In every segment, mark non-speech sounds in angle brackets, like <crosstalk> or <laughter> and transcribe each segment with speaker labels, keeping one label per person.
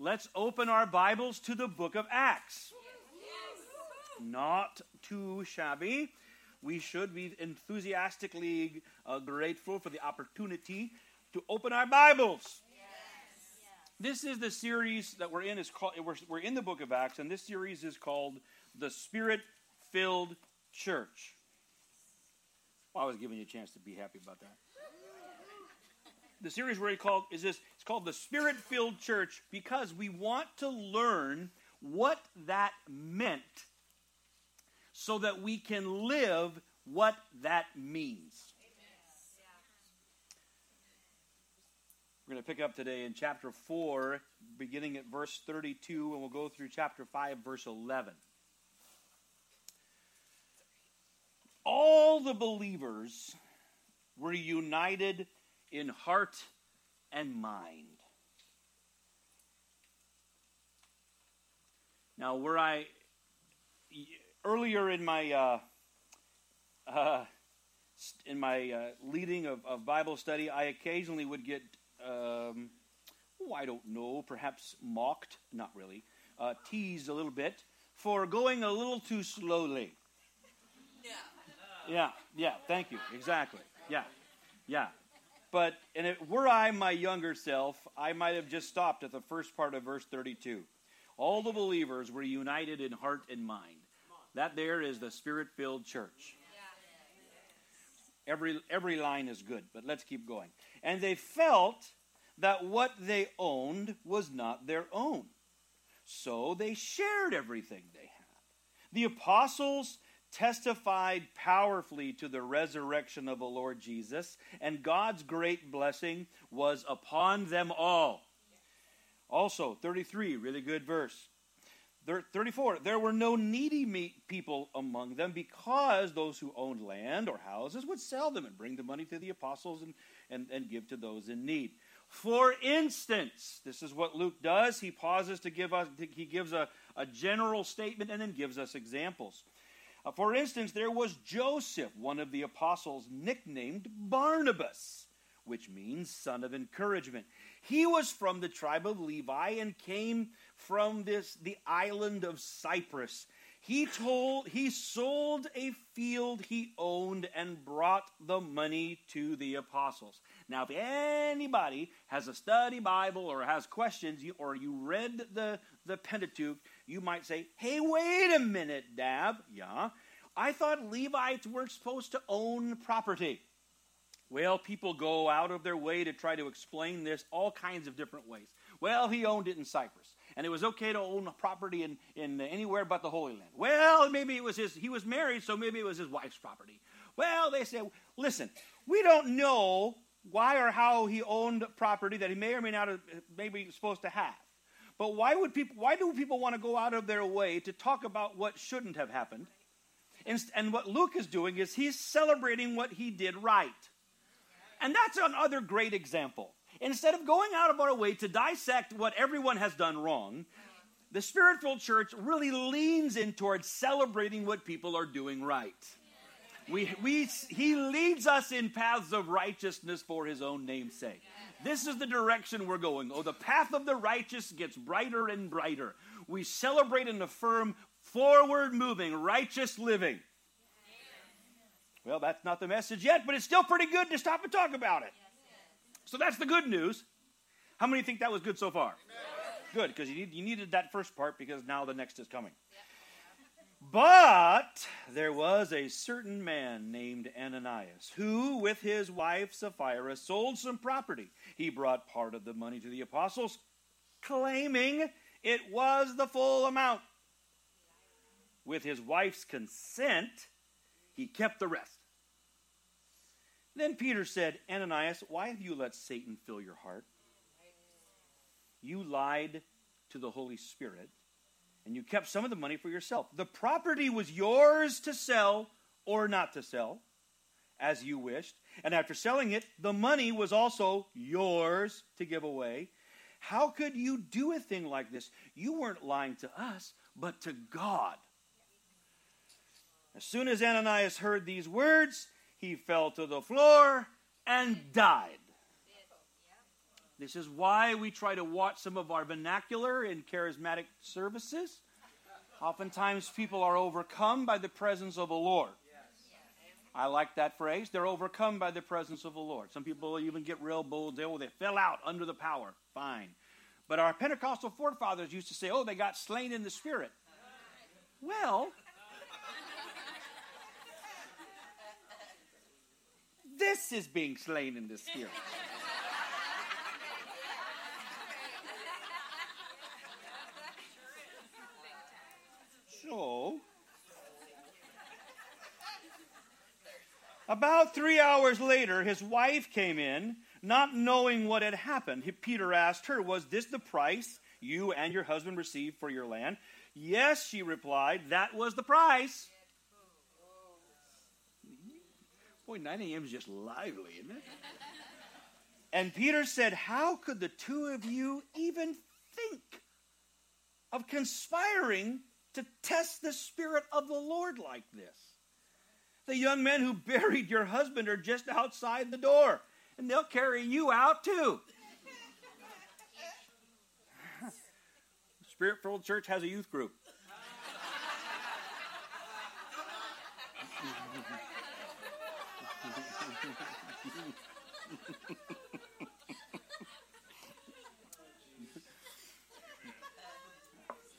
Speaker 1: let's open our Bibles to the book of Acts. Not too shabby. We should be enthusiastically uh, grateful for the opportunity to open our Bibles. This is the series that we're in. Is called we're, we're in the book of Acts, and this series is called the Spirit-filled Church. Well, I was giving you a chance to be happy about that the series we're called is this. It's called the spirit filled church because we want to learn what that meant so that we can live what that means. We're going to pick up today in chapter 4 beginning at verse 32 and we'll go through chapter 5 verse 11 all the believers were united in heart and mind. Now, where I earlier in my uh, uh, in my uh, leading of, of, Bible study, I occasionally would get, um, oh, I don't know, perhaps mocked, not really, uh, teased a little bit for going a little too slowly. Yeah. Yeah, yeah, thank you. Exactly. Yeah, yeah. But and it, were I my younger self, I might have just stopped at the first part of verse 32. All the believers were united in heart and mind. That there is the spirit filled church. Every, every line is good, but let's keep going. And they felt that what they owned was not their own. So they shared everything they had. The apostles testified powerfully to the resurrection of the Lord Jesus, and God's great blessing was upon them all. Also, 33, really good verse. 34, there were no needy people among them because those who owned land or houses would sell them and bring the money to the apostles and, and, and give to those in need. For instance, this is what Luke does. He pauses to give us, he gives a, a general statement and then gives us examples. Uh, for instance, there was Joseph, one of the apostles, nicknamed Barnabas, which means son of encouragement. He was from the tribe of Levi and came from this the island of Cyprus. He told he sold a field he owned and brought the money to the apostles. Now, if anybody has a study Bible or has questions, or you read the, the Pentateuch, you might say, hey, wait a minute, Dab. Yeah. I thought Levites weren't supposed to own property. Well, people go out of their way to try to explain this all kinds of different ways. Well, he owned it in Cyprus, and it was okay to own property in, in anywhere but the Holy Land. Well, maybe it was his, he was married, so maybe it was his wife's property. Well, they say, listen, we don't know why or how he owned property that he may or may not have maybe supposed to have. But why would people why do people want to go out of their way to talk about what shouldn't have happened? And, and what Luke is doing is he's celebrating what he did right. And that's another great example. Instead of going out of our way to dissect what everyone has done wrong, the spiritual church really leans in towards celebrating what people are doing right. We, we, he leads us in paths of righteousness for his own name's sake. This is the direction we're going. Oh, the path of the righteous gets brighter and brighter. We celebrate and affirm forward moving, righteous living. Well, that's not the message yet, but it's still pretty good to stop and talk about it. So that's the good news. How many think that was good so far? Good, because you, need, you needed that first part because now the next is coming. But there was a certain man named Ananias who, with his wife Sapphira, sold some property. He brought part of the money to the apostles, claiming it was the full amount. With his wife's consent, he kept the rest. Then Peter said, Ananias, why have you let Satan fill your heart? You lied to the Holy Spirit and you kept some of the money for yourself. The property was yours to sell or not to sell, as you wished. And after selling it, the money was also yours to give away. How could you do a thing like this? You weren't lying to us, but to God. As soon as Ananias heard these words, he fell to the floor and died. This is why we try to watch some of our vernacular in charismatic services. Oftentimes, people are overcome by the presence of the Lord. I like that phrase. They're overcome by the presence of the Lord. Some people even get real bold. They, oh, they fell out under the power. Fine. But our Pentecostal forefathers used to say, oh, they got slain in the Spirit. Well, this is being slain in the Spirit. So, about three hours later, his wife came in, not knowing what had happened. Peter asked her, Was this the price you and your husband received for your land? Yes, she replied, That was the price. Boy, 9 a.m. is just lively, isn't it? And Peter said, How could the two of you even think of conspiring to test the Spirit of the Lord like this. The young men who <laughs> buried your husband are just outside the door, and they'll carry you out too. Spirit filled church has a youth group.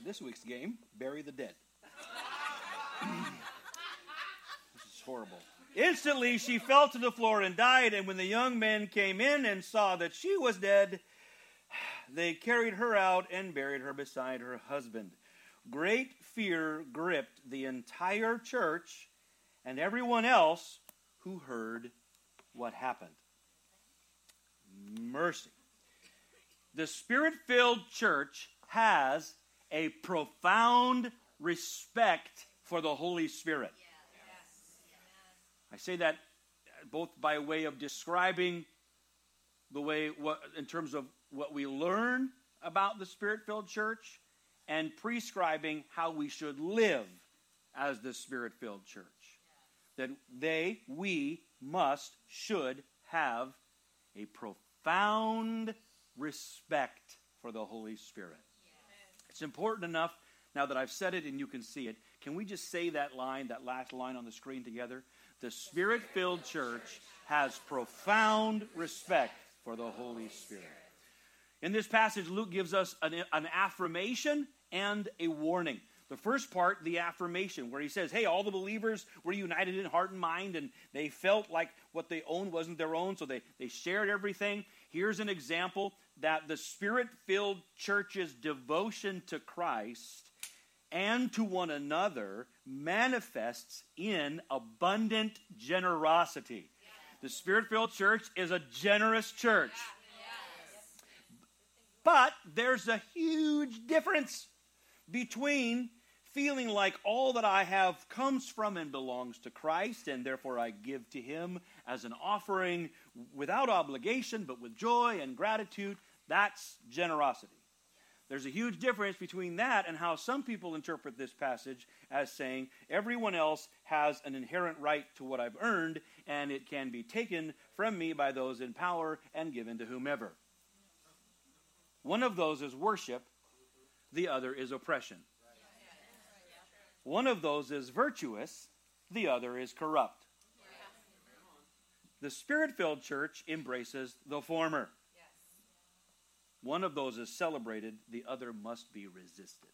Speaker 1: this week's game bury the dead. <laughs> is horrible. Instantly she fell to the floor and died, and when the young men came in and saw that she was dead, they carried her out and buried her beside her husband. Great fear gripped the entire church and everyone else who heard what happened. Mercy. The spirit filled church has a profound respect for the Holy Spirit. I say that uh, both by way of describing the way what in terms of what we learn about the spirit-filled church and prescribing how we should live as the spirit-filled church. That they, we must, should have a profound respect for the Holy Spirit. It's important enough now that I've said it and you can see it. Can we just say that line, that last line on the screen together? The Spirit filled church has profound respect for the Holy Spirit. In this passage, Luke gives us an, an affirmation and a warning. The first part, the affirmation, where he says, Hey, all the believers were united in heart and mind, and they felt like what they owned wasn't their own, so they, they shared everything. Here's an example that the spirit filled church's devotion to Christ and to one another manifests in abundant generosity. The spirit filled church is a generous church. But there's a huge difference between feeling like all that I have comes from and belongs to Christ, and therefore I give to Him as an offering without obligation, but with joy and gratitude, that's generosity. There's a huge difference between that and how some people interpret this passage as saying everyone else has an inherent right to what I've earned, and it can be taken from me by those in power and given to whomever. One of those is worship, the other is oppression. One of those is virtuous, the other is corrupt. The spirit filled church embraces the former. One of those is celebrated, the other must be resisted.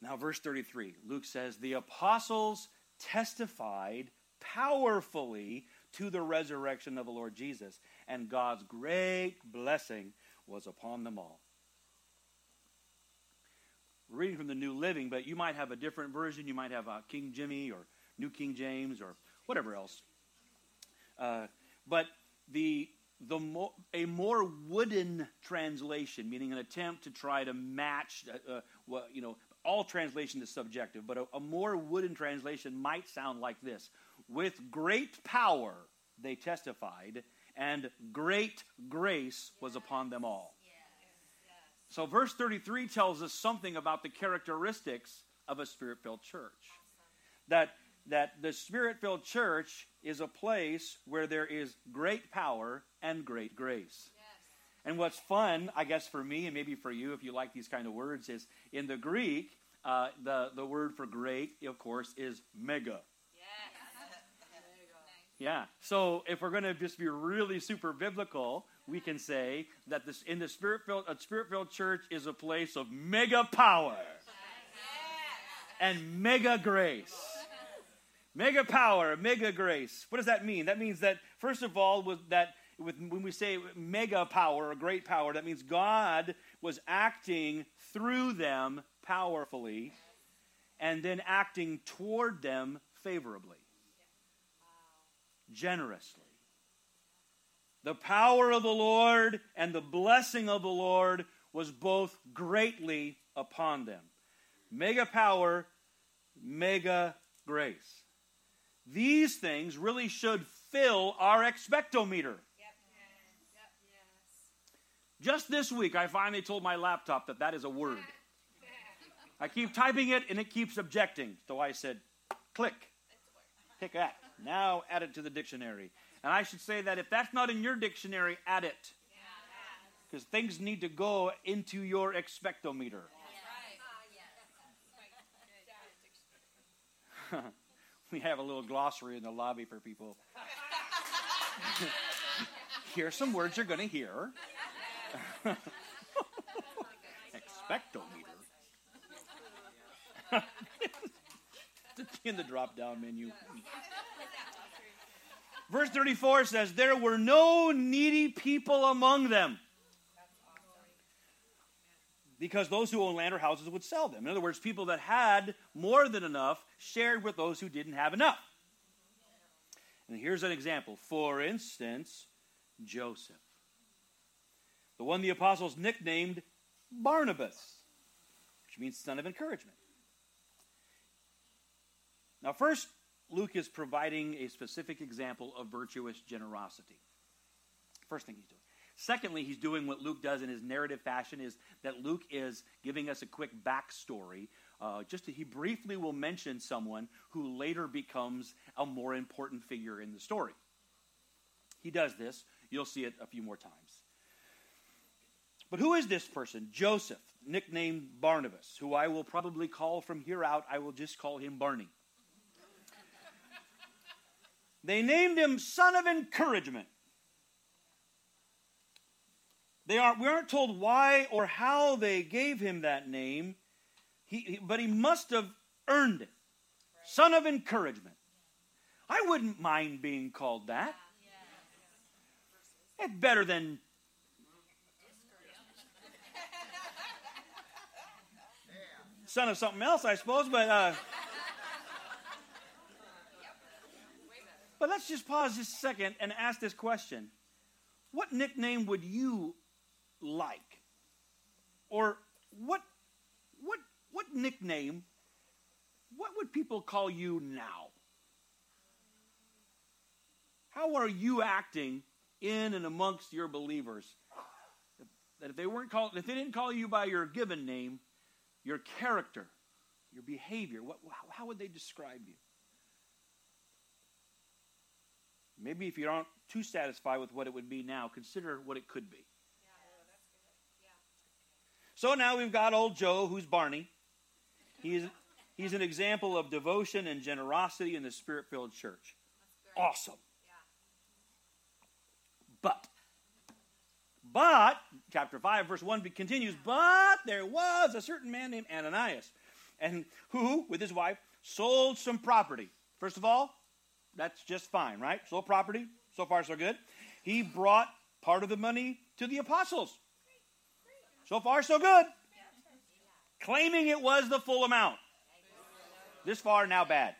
Speaker 1: Now, verse 33, Luke says, The apostles testified powerfully to the resurrection of the Lord Jesus, and God's great blessing was upon them all We're reading from the New Living, but you might have a different version. You might have a King Jimmy or New King James or whatever else. Uh, but the the more, a more wooden translation, meaning an attempt to try to match uh, uh, what you know. All translation is subjective, but a, a more wooden translation might sound like this: "With great power they testified, and great grace was upon them all." So, verse 33 tells us something about the characteristics of a spirit filled church. That, that the spirit filled church is a place where there is great power and great grace. And what's fun, I guess, for me and maybe for you, if you like these kind of words, is in the Greek, uh, the, the word for great, of course, is mega. Yeah. So if we're going to just be really super biblical, we can say that this in the spirit filled a spirit filled church is a place of mega power and mega grace. <laughs> Mega power, mega grace. What does that mean? That means that first of all, with that when we say mega power or great power, that means God was acting through them powerfully and then acting toward them favorably, generously. The power of the Lord and the blessing of the Lord was both greatly upon them. Mega power, mega grace. These things really should fill our expectometer. Just this week, I finally told my laptop that that is a word. I keep typing it and it keeps objecting. So I said, click. Pick that. Now add it to the dictionary. And I should say that if that's not in your dictionary, add it. Because things need to go into your expectometer. <laughs> we have a little glossary in the lobby for people. <laughs> Here's some words you're going to hear. <laughs> Expectometer. <laughs> in the drop down menu. Verse 34 says, There were no needy people among them. Because those who owned land or houses would sell them. In other words, people that had more than enough shared with those who didn't have enough. And here's an example. For instance, Joseph the one the apostles nicknamed Barnabas, which means son of encouragement. Now, first, Luke is providing a specific example of virtuous generosity. First thing he's doing. Secondly, he's doing what Luke does in his narrative fashion is that Luke is giving us a quick backstory. Uh, just to, he briefly will mention someone who later becomes a more important figure in the story. He does this. You'll see it a few more times. But who is this person? Joseph, nicknamed Barnabas, who I will probably call from here out, I will just call him Barney. They named him Son of Encouragement. They aren't, we aren't told why or how they gave him that name, he, but he must have earned it. Son of Encouragement. I wouldn't mind being called that. It's better than son of something else, I suppose, but. Uh, but let's just pause just a second and ask this question What nickname would you like? Or what, what, what nickname, what would people call you now? How are you acting in and amongst your believers? That if they weren't called, if they didn't call you by your given name, your character, your behavior, what, how would they describe you? Maybe if you aren't too satisfied with what it would be now, consider what it could be. So now we've got old Joe, who's Barney. He's, he's an example of devotion and generosity in the spirit filled church. Awesome. But but, chapter 5, verse 1 continues, but there was a certain man named Ananias, and who, with his wife, sold some property. First of all, that's just fine, right? Sold property. So far, so good. He brought part of the money to the apostles. So far, so good. Claiming it was the full amount. This far, now bad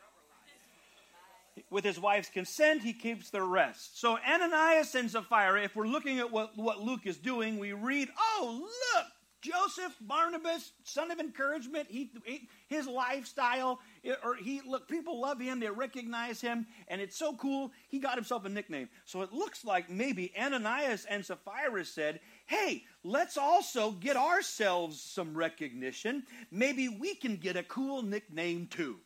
Speaker 1: with his wife's consent, he keeps the rest. So Ananias and Sapphira, if we're looking at what, what Luke is doing, we read, oh, look, Joseph, Barnabas, son of encouragement, he, he, his lifestyle, or he look, people love him, they recognize him, and it's so cool, he got himself a nickname. So it looks like maybe Ananias and Sapphira said, hey, let's also get ourselves some recognition. Maybe we can get a cool nickname too.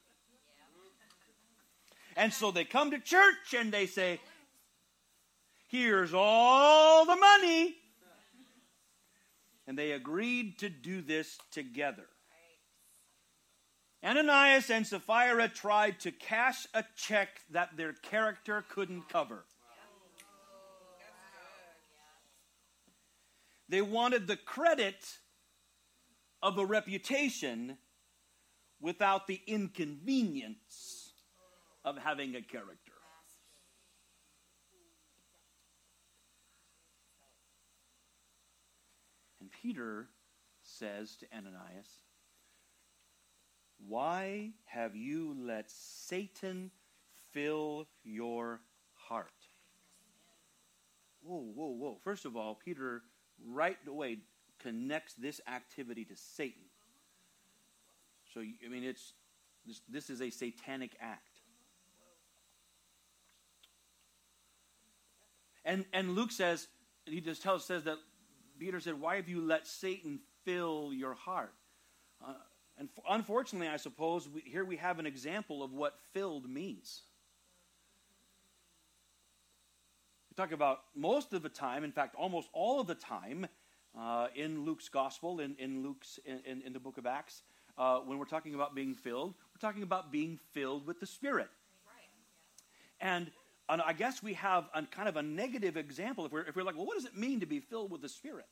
Speaker 1: And so they come to church and they say, Here's all the money. And they agreed to do this together. Ananias and Sapphira tried to cash a check that their character couldn't cover. They wanted the credit of a reputation without the inconvenience of having a character. And Peter says to Ananias, Why have you let Satan fill your heart? Whoa, whoa, whoa. First of all, Peter right away connects this activity to Satan. So, I mean, it's this, this is a satanic act. And, and Luke says, he just tells says that Peter said, Why have you let Satan fill your heart? Uh, and unfortunately, I suppose, we, here we have an example of what filled means. We talk about most of the time, in fact, almost all of the time, uh, in Luke's gospel, in, in Luke's in, in, in the book of Acts, uh, when we're talking about being filled, we're talking about being filled with the Spirit. And, and I guess we have a kind of a negative example. If we're, if we're like, well, what does it mean to be filled with the Spirit?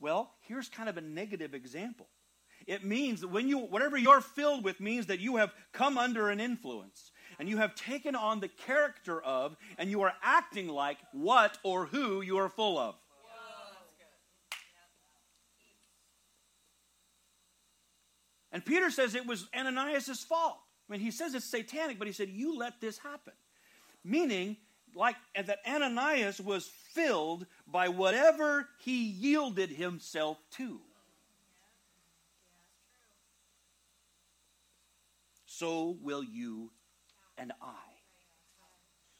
Speaker 1: Well, here's kind of a negative example. It means that when you, whatever you're filled with means that you have come under an influence and you have taken on the character of and you are acting like what or who you are full of. And Peter says it was Ananias' fault. I mean, he says it's satanic, but he said, You let this happen. Meaning, like that Ananias was filled by whatever he yielded himself to. So will you and I.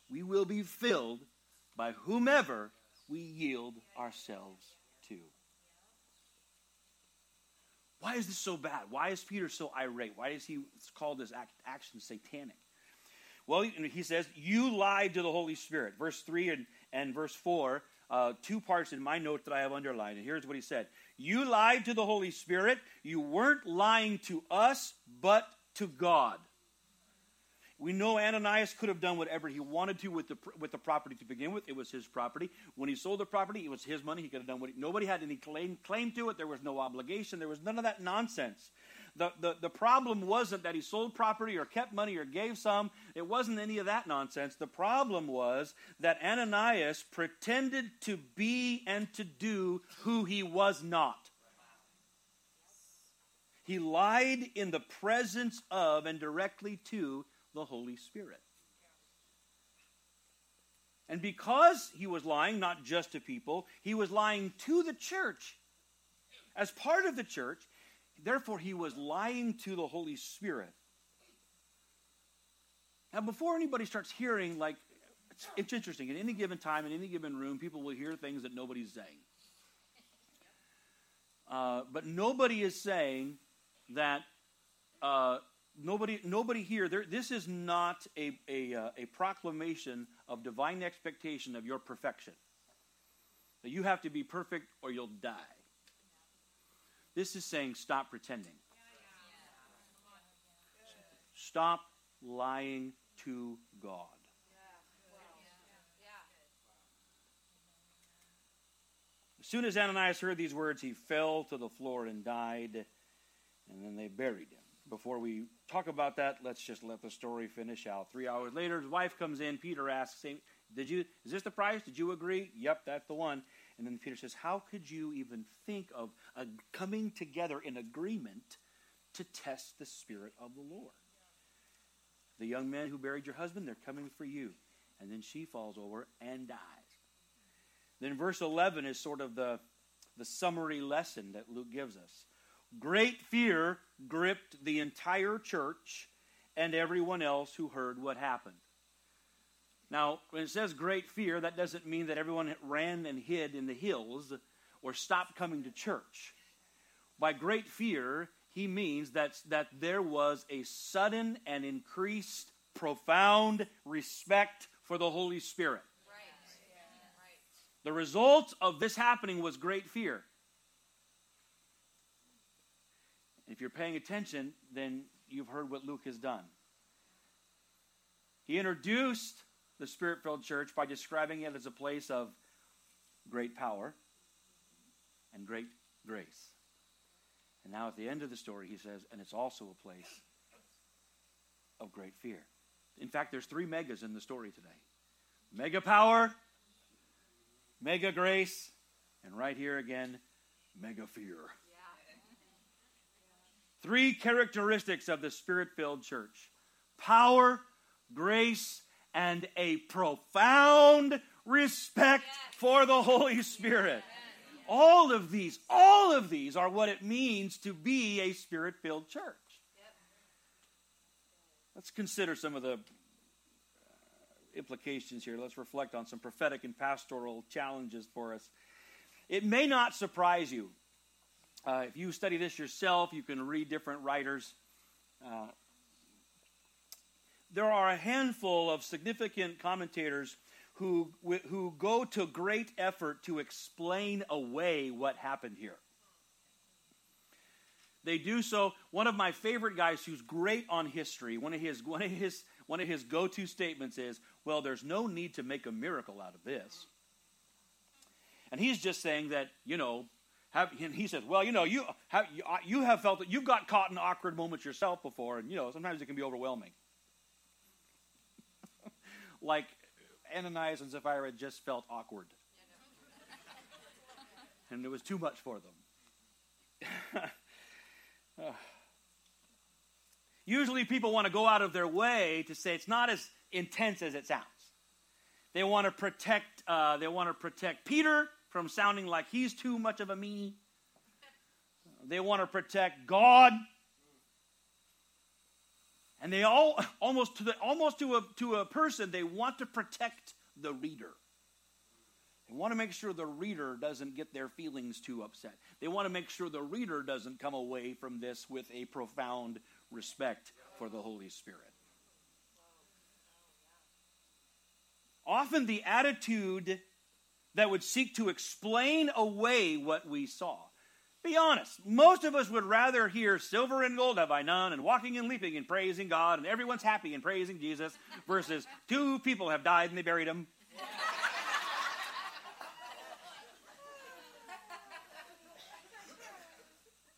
Speaker 1: We will be filled by whomever we yield ourselves to. Why is this so bad? Why is Peter so irate? Why is he call this act, action satanic? Well, he says, You lied to the Holy Spirit. Verse 3 and, and verse 4, uh, two parts in my note that I have underlined. And here's what he said You lied to the Holy Spirit. You weren't lying to us, but to God. We know Ananias could have done whatever he wanted to with the, with the property to begin with. It was his property. When he sold the property, it was his money. He could have done what he, nobody had any claim, claim to it. There was no obligation. There was none of that nonsense. The, the, the problem wasn't that he sold property or kept money or gave some. It wasn't any of that nonsense. The problem was that Ananias pretended to be and to do who he was not. He lied in the presence of and directly to the Holy Spirit. And because he was lying not just to people, he was lying to the church. As part of the church, therefore, he was lying to the Holy Spirit. Now, before anybody starts hearing, like, it's, it's interesting. At any given time, in any given room, people will hear things that nobody's saying. Uh, but nobody is saying that uh, nobody, nobody here, there, this is not a, a, uh, a proclamation of divine expectation of your perfection. That you have to be perfect or you'll die. This is saying stop pretending. Stop lying to God. As soon as Ananias heard these words, he fell to the floor and died, and then they buried him before we talk about that, let's just let the story finish out. Three hours later, his wife comes in. Peter asks, "Did you? Is this the price? Did you agree?" Yep, that's the one. And then Peter says, "How could you even think of a coming together in agreement to test the Spirit of the Lord?" The young men who buried your husband, they're coming for you. And then she falls over and dies. Then verse 11 is sort of the, the summary lesson that Luke gives us. Great fear gripped the entire church and everyone else who heard what happened. Now, when it says great fear, that doesn't mean that everyone ran and hid in the hills or stopped coming to church. By great fear, he means that, that there was a sudden and increased, profound respect for the Holy Spirit. The result of this happening was great fear. If you're paying attention, then you've heard what Luke has done. He introduced the spirit filled church by describing it as a place of great power and great grace. And now at the end of the story, he says, and it's also a place of great fear. In fact, there's three megas in the story today mega power, mega grace, and right here again, mega fear. Three characteristics of the spirit filled church power, grace, and a profound respect for the Holy Spirit. All of these, all of these are what it means to be a spirit filled church. Let's consider some of the uh, implications here. Let's reflect on some prophetic and pastoral challenges for us. It may not surprise you. Uh, if you study this yourself, you can read different writers. Uh, there are a handful of significant commentators who, who go to great effort to explain away what happened here. They do so. One of my favorite guys who's great on history, one of his, one of his, one of his go to statements is, Well, there's no need to make a miracle out of this. And he's just saying that, you know, have, he says, Well, you know, you have, uh, you have felt that you've got caught in awkward moments yourself before, and, you know, sometimes it can be overwhelming. <laughs> like Ananias and Sapphira just felt awkward. and it was too much for them. <laughs> Usually people want to go out of their way to say it's not as intense as it sounds. They want to protect, uh, they want to protect Peter from sounding like he's too much of a meanie. They want to protect God and they all <laughs> almost to the almost to a to a person they want to protect the reader. They want to make sure the reader doesn't get their feelings too upset. They want to make sure the reader doesn't come away from this with a profound respect for the Holy Spirit. Often the attitude that would seek to explain away what we saw be honest. Most of us would rather hear silver and gold have I none, and walking and leaping and praising God, and everyone's happy and praising Jesus, versus two people have died and they buried him.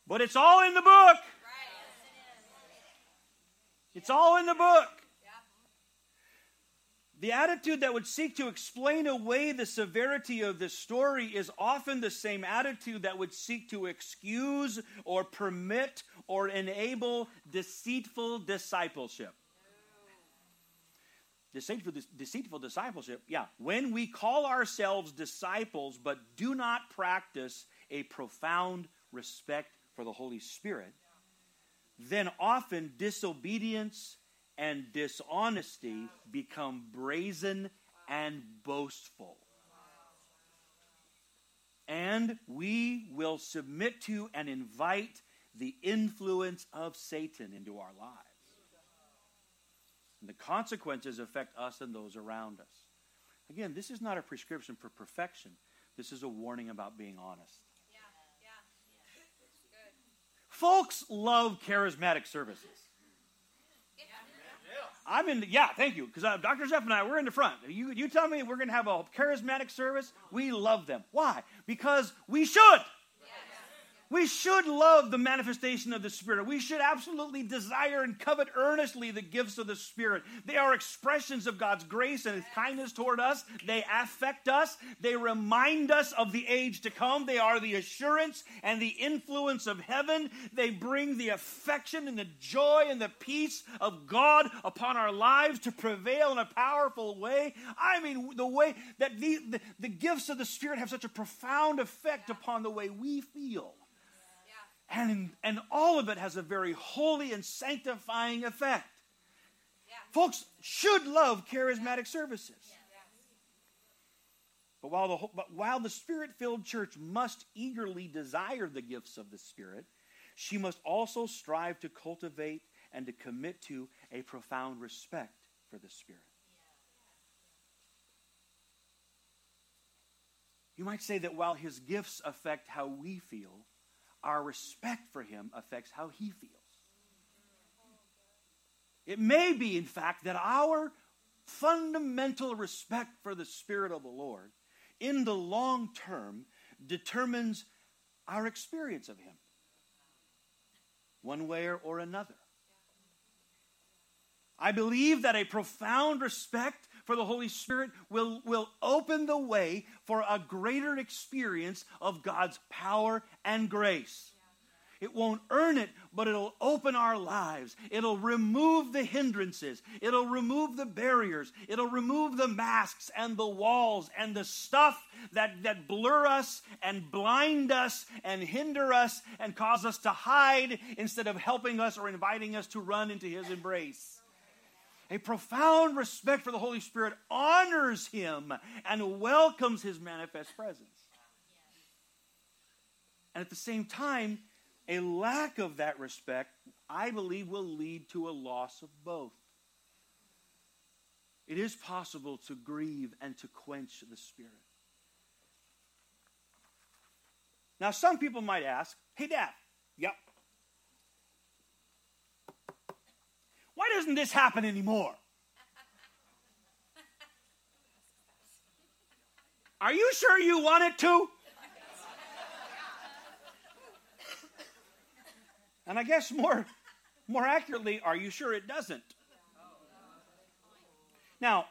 Speaker 1: But it's all in the book. It's all in the book. The attitude that would seek to explain away the severity of this story is often the same attitude that would seek to excuse or permit or enable deceitful discipleship. Deceitful, deceitful discipleship, yeah. When we call ourselves disciples but do not practice a profound respect for the Holy Spirit, then often disobedience and dishonesty become brazen and boastful. And we will submit to and invite the influence of Satan into our lives. And the consequences affect us and those around us. Again, this is not a prescription for perfection. This is a warning about being honest. Yeah, yeah. Folks love charismatic services. I'm in. The, yeah, thank you. Because uh, Dr. Jeff and I, we're in the front. You, you tell me we're going to have a charismatic service. We love them. Why? Because we should. We should love the manifestation of the Spirit. We should absolutely desire and covet earnestly the gifts of the Spirit. They are expressions of God's grace and His kindness toward us. They affect us. They remind us of the age to come. They are the assurance and the influence of heaven. They bring the affection and the joy and the peace of God upon our lives to prevail in a powerful way. I mean, the way that the, the, the gifts of the Spirit have such a profound effect upon the way we feel. And, and all of it has a very holy and sanctifying effect. Yeah. Folks should love charismatic services. Yeah. But while the, but while the spirit filled church must eagerly desire the gifts of the Spirit, she must also strive to cultivate and to commit to a profound respect for the Spirit. You might say that while his gifts affect how we feel, our respect for him affects how he feels. It may be, in fact, that our fundamental respect for the Spirit of the Lord in the long term determines our experience of him, one way or another. I believe that a profound respect for the Holy Spirit will, will open the way for a greater experience of God's power and grace. It won't earn it, but it'll open our lives. It'll remove the hindrances. It'll remove the barriers. It'll remove the masks and the walls and the stuff that, that blur us and blind us and hinder us and cause us to hide instead of helping us or inviting us to run into His embrace. A profound respect for the Holy Spirit honors him and welcomes his manifest presence. And at the same time, a lack of that respect, I believe, will lead to a loss of both. It is possible to grieve and to quench the Spirit. Now, some people might ask, hey, Dad, yep, Why doesn't this happen anymore? Are you sure you want it to? And I guess more, more accurately, are you sure it doesn't? Now,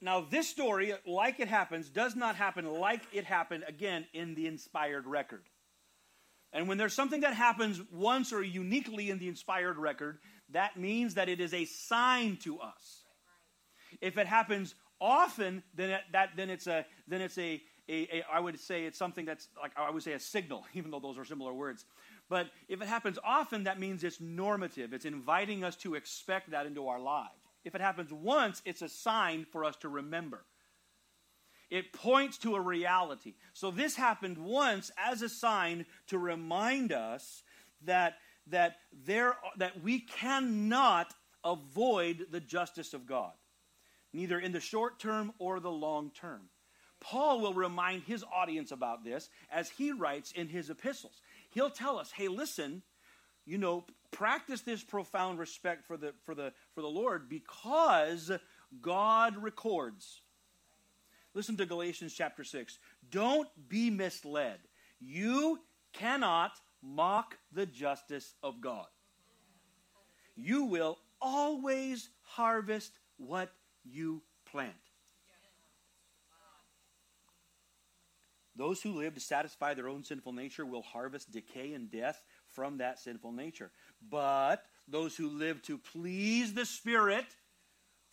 Speaker 1: now this story, like it happens, does not happen like it happened again in the inspired record. And when there's something that happens once or uniquely in the inspired record, that means that it is a sign to us. If it happens often, then it, that then it's a then it's a, a, a I would say it's something that's like I would say a signal, <laughs> even though those are similar words. But if it happens often, that means it's normative. It's inviting us to expect that into our lives. If it happens once, it's a sign for us to remember. It points to a reality. So this happened once as a sign to remind us that that, there, that we cannot avoid the justice of God, neither in the short term or the long term. Paul will remind his audience about this as he writes in his epistles. He'll tell us, hey, listen, you know, practice this profound respect for the, for the, for the Lord because God records. Listen to Galatians chapter 6. Don't be misled. You cannot mock the justice of God. You will always harvest what you plant. Those who live to satisfy their own sinful nature will harvest decay and death from that sinful nature. But those who live to please the Spirit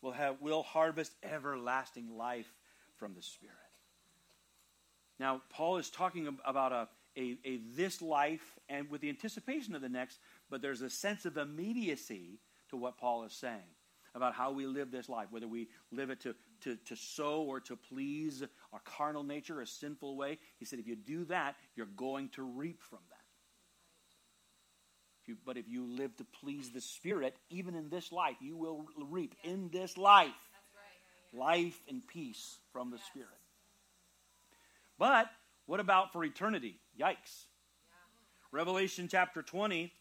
Speaker 1: will, have, will harvest everlasting life from the Spirit. Now, Paul is talking about a, a, a this life and with the anticipation of the next, but there's a sense of immediacy to what Paul is saying about how we live this life, whether we live it to, to, to sow or to please our carnal nature, a sinful way. He said, if you do that, you're going to reap from that. If you, but if you live to please the Spirit, even in this life, you will reap in this life life and peace from the Spirit. But what about for eternity? Yikes. Revelation chapter 20,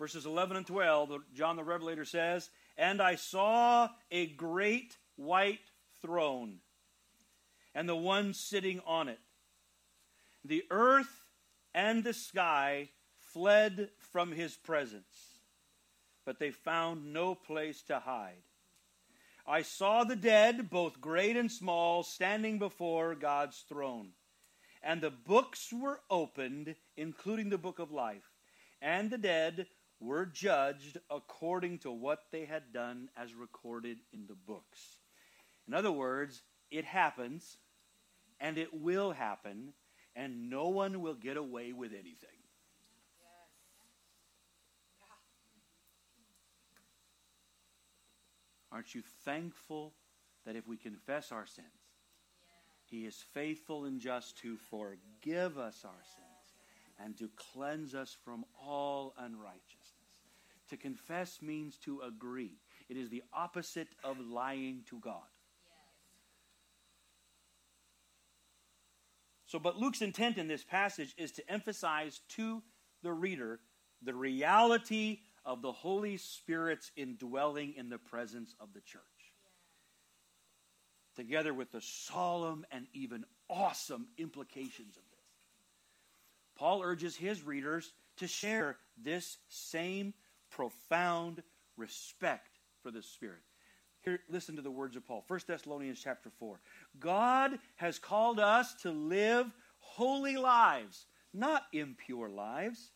Speaker 1: verses 11 and 12, John the Revelator says, And I saw a great white throne, and the one sitting on it. The earth and the sky fled from his presence, but they found no place to hide. I saw the dead, both great and small, standing before God's throne and the books were opened, including the book of life, and the dead were judged according to what they had done as recorded in the books. In other words, it happens, and it will happen, and no one will get away with anything. Aren't you thankful that if we confess our sins, he is faithful and just to forgive us our sins and to cleanse us from all unrighteousness. To confess means to agree, it is the opposite of lying to God. So, but Luke's intent in this passage is to emphasize to the reader the reality of the Holy Spirit's indwelling in the presence of the church. Together with the solemn and even awesome implications of this. Paul urges his readers to share this same profound respect for the Spirit. Here, listen to the words of Paul. 1 Thessalonians chapter 4. God has called us to live holy lives, not impure lives.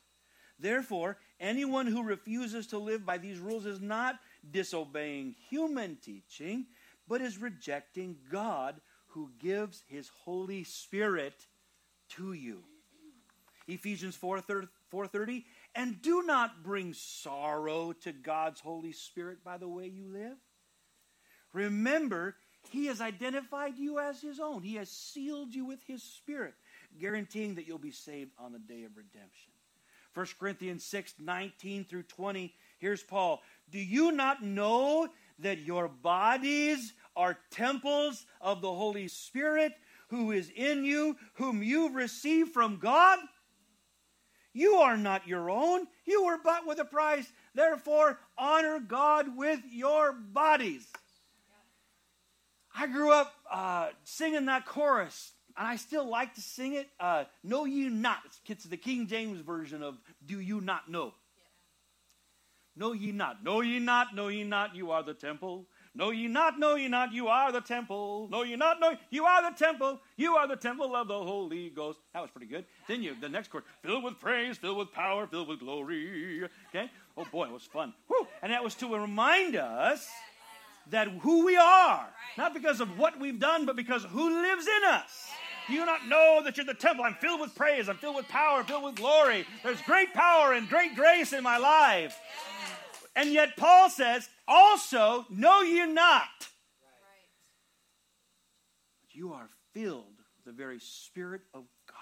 Speaker 1: Therefore, anyone who refuses to live by these rules is not disobeying human teaching, but is rejecting God who gives his Holy Spirit to you. Ephesians 4:30 and do not bring sorrow to God's Holy Spirit by the way you live. Remember, he has identified you as his own. He has sealed you with his spirit, guaranteeing that you'll be saved on the day of redemption. 1 Corinthians 6 19 through 20. Here's Paul. Do you not know that your bodies are temples of the Holy Spirit who is in you, whom you've received from God? You are not your own. You were bought with a price. Therefore, honor God with your bodies. I grew up uh, singing that chorus and I still like to sing it. Uh, know ye not. It's the King James version of Do You Not Know. Know ye not. Know ye not. Know ye not. You are the temple. Know ye not. Know ye not. You are the temple. Know ye not. Know you are the temple. You are the temple of the Holy Ghost. That was pretty good. Then you the next chord filled with praise, filled with power, filled with glory. Okay. Oh boy, it was fun. Whew. And that was to remind us that who we are, not because of what we've done, but because who lives in us. Do you not know that you're the temple? I'm filled with praise. I'm filled with power, filled with glory. There's great power and great grace in my life. And yet, Paul says, also, know ye not. But you are filled with the very Spirit of God.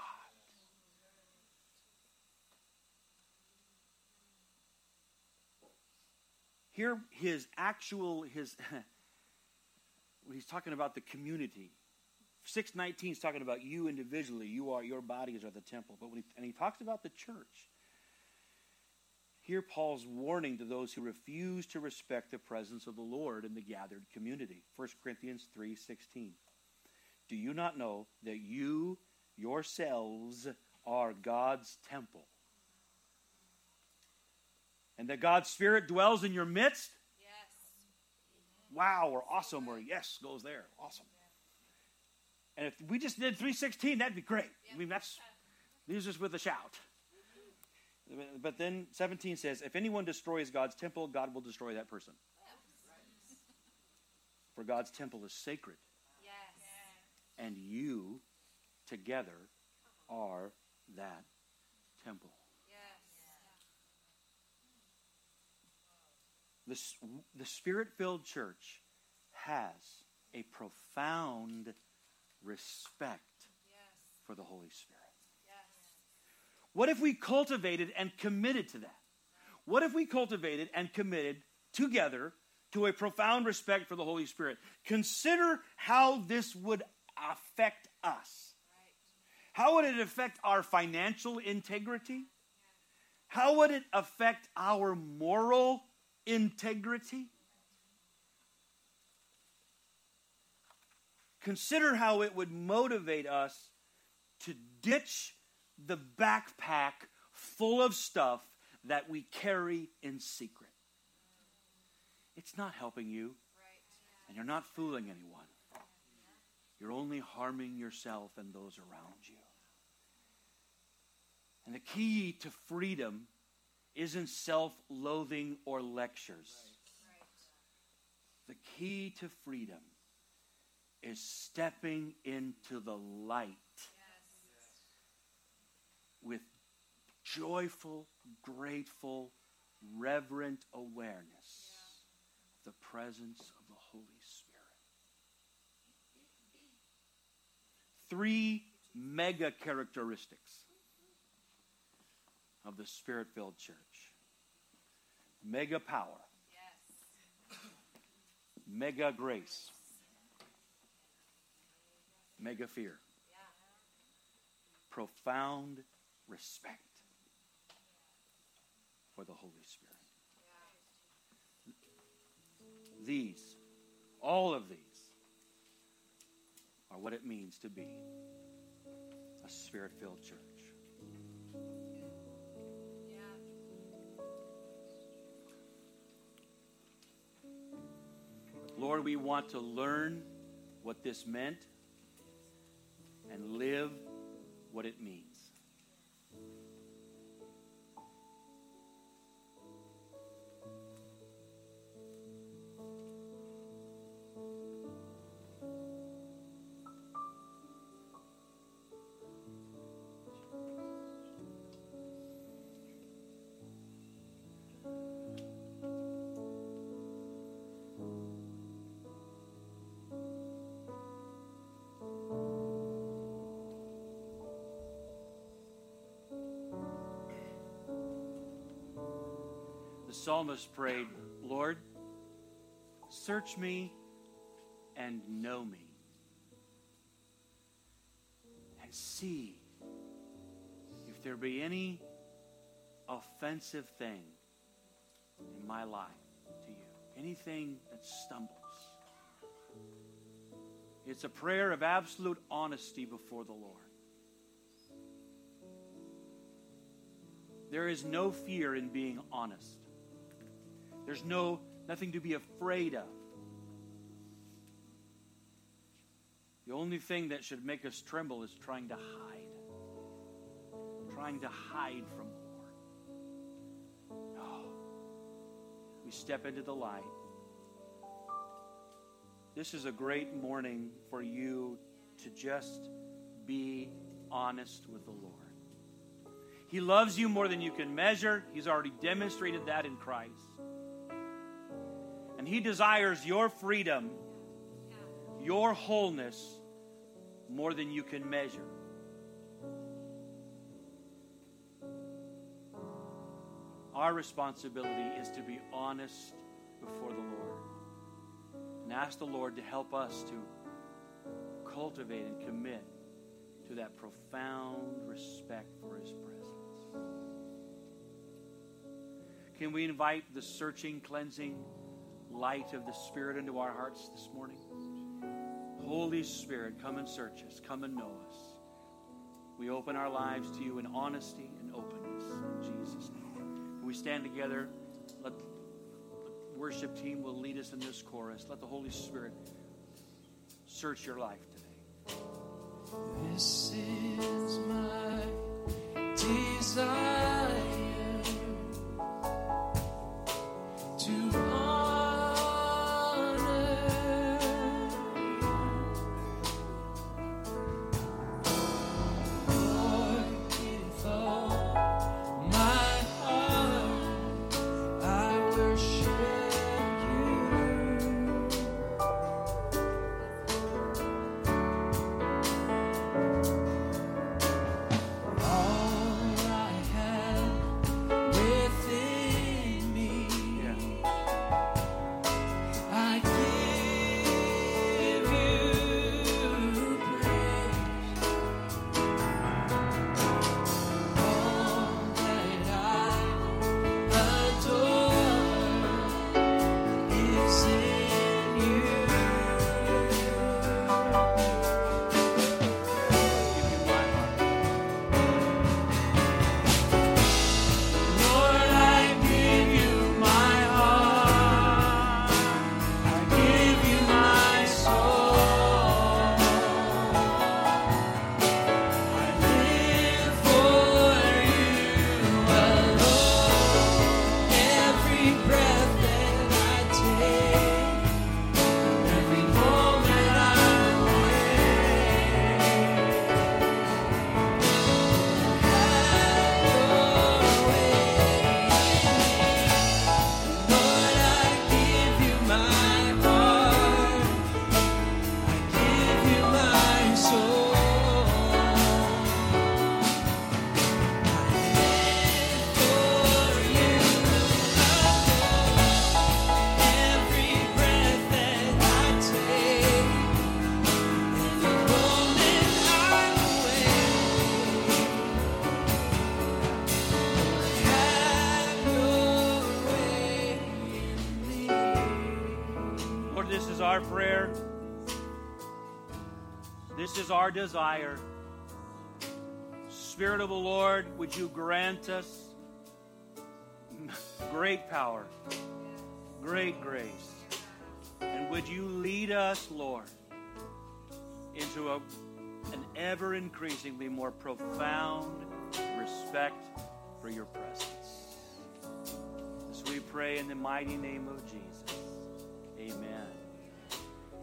Speaker 1: Here, his actual, his, <laughs> he's talking about the community 619 is talking about you individually. You are your bodies are the temple. But when he, and he talks about the church. Here Paul's warning to those who refuse to respect the presence of the Lord in the gathered community. 1 Corinthians 3:16. Do you not know that you yourselves are God's temple? And that God's Spirit dwells in your midst? Yes. Wow, or awesome, or yes goes there. Awesome. And if we just did 316, that'd be great. I mean, that's, these just with a shout. But then 17 says, if anyone destroys God's temple, God will destroy that person. For God's temple is sacred. Yes. And you together are that temple. Yes. The, the spirit filled church has a profound respect yes. for the Holy Spirit. What if we cultivated and committed to that? What if we cultivated and committed together to a profound respect for the Holy Spirit? Consider how this would affect us. How would it affect our financial integrity? How would it affect our moral integrity? Consider how it would motivate us to ditch the backpack full of stuff that we carry in secret. It's not helping you, and you're not fooling anyone. You're only harming yourself and those around you. And the key to freedom isn't self loathing or lectures. The key to freedom is stepping into the light. With joyful, grateful, reverent awareness yeah. of the presence of the Holy Spirit. Three mega characteristics of the spirit filled church mega power, yes. mega grace mega fear. profound respect for the Holy Spirit. These, all of these, are what it means to be a spirit filled church. Lord, we want to learn what this meant and live what it means. Psalmist prayed, Lord, search me and know me. And see if there be any offensive thing in my life to you, anything that stumbles. It's a prayer of absolute honesty before the Lord. There is no fear in being honest. There's no nothing to be afraid of. The only thing that should make us tremble is trying to hide. Trying to hide from the Lord. No. We step into the light. This is a great morning for you to just be honest with the Lord. He loves you more than you can measure. He's already demonstrated that in Christ. And He desires your freedom, your wholeness, more than you can measure. Our responsibility is to be honest before the Lord and ask the Lord to help us to cultivate and commit to that profound respect for His presence. Can we invite the searching, cleansing, light of the Spirit into our hearts this morning. Holy Spirit, come and search us, come and know us. We open our lives to you in honesty and openness in Jesus' name. we stand together? Let the worship team will lead us in this chorus. Let the Holy Spirit search your life today.
Speaker 2: This is my desire.
Speaker 1: Desire. Spirit of the Lord, would you grant us great power, great grace, and would you lead us, Lord, into a, an ever increasingly more profound respect for your presence. This we pray in the mighty name of Jesus. Amen.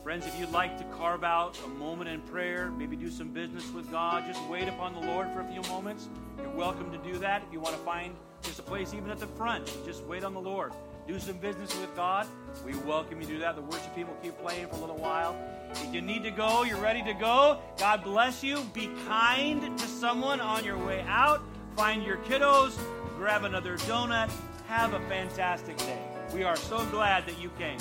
Speaker 1: Friends, if you'd like to carve out a moment in prayer, maybe do some business with God, just wait upon the Lord for a few moments. You're welcome to do that. If you want to find just a place even at the front, just wait on the Lord. Do some business with God. We welcome you to do that. The worship people keep playing for a little while. If you need to go, you're ready to go. God bless you. Be kind to someone on your way out. Find your kiddos. Grab another donut. Have a fantastic day. We are so glad that you came.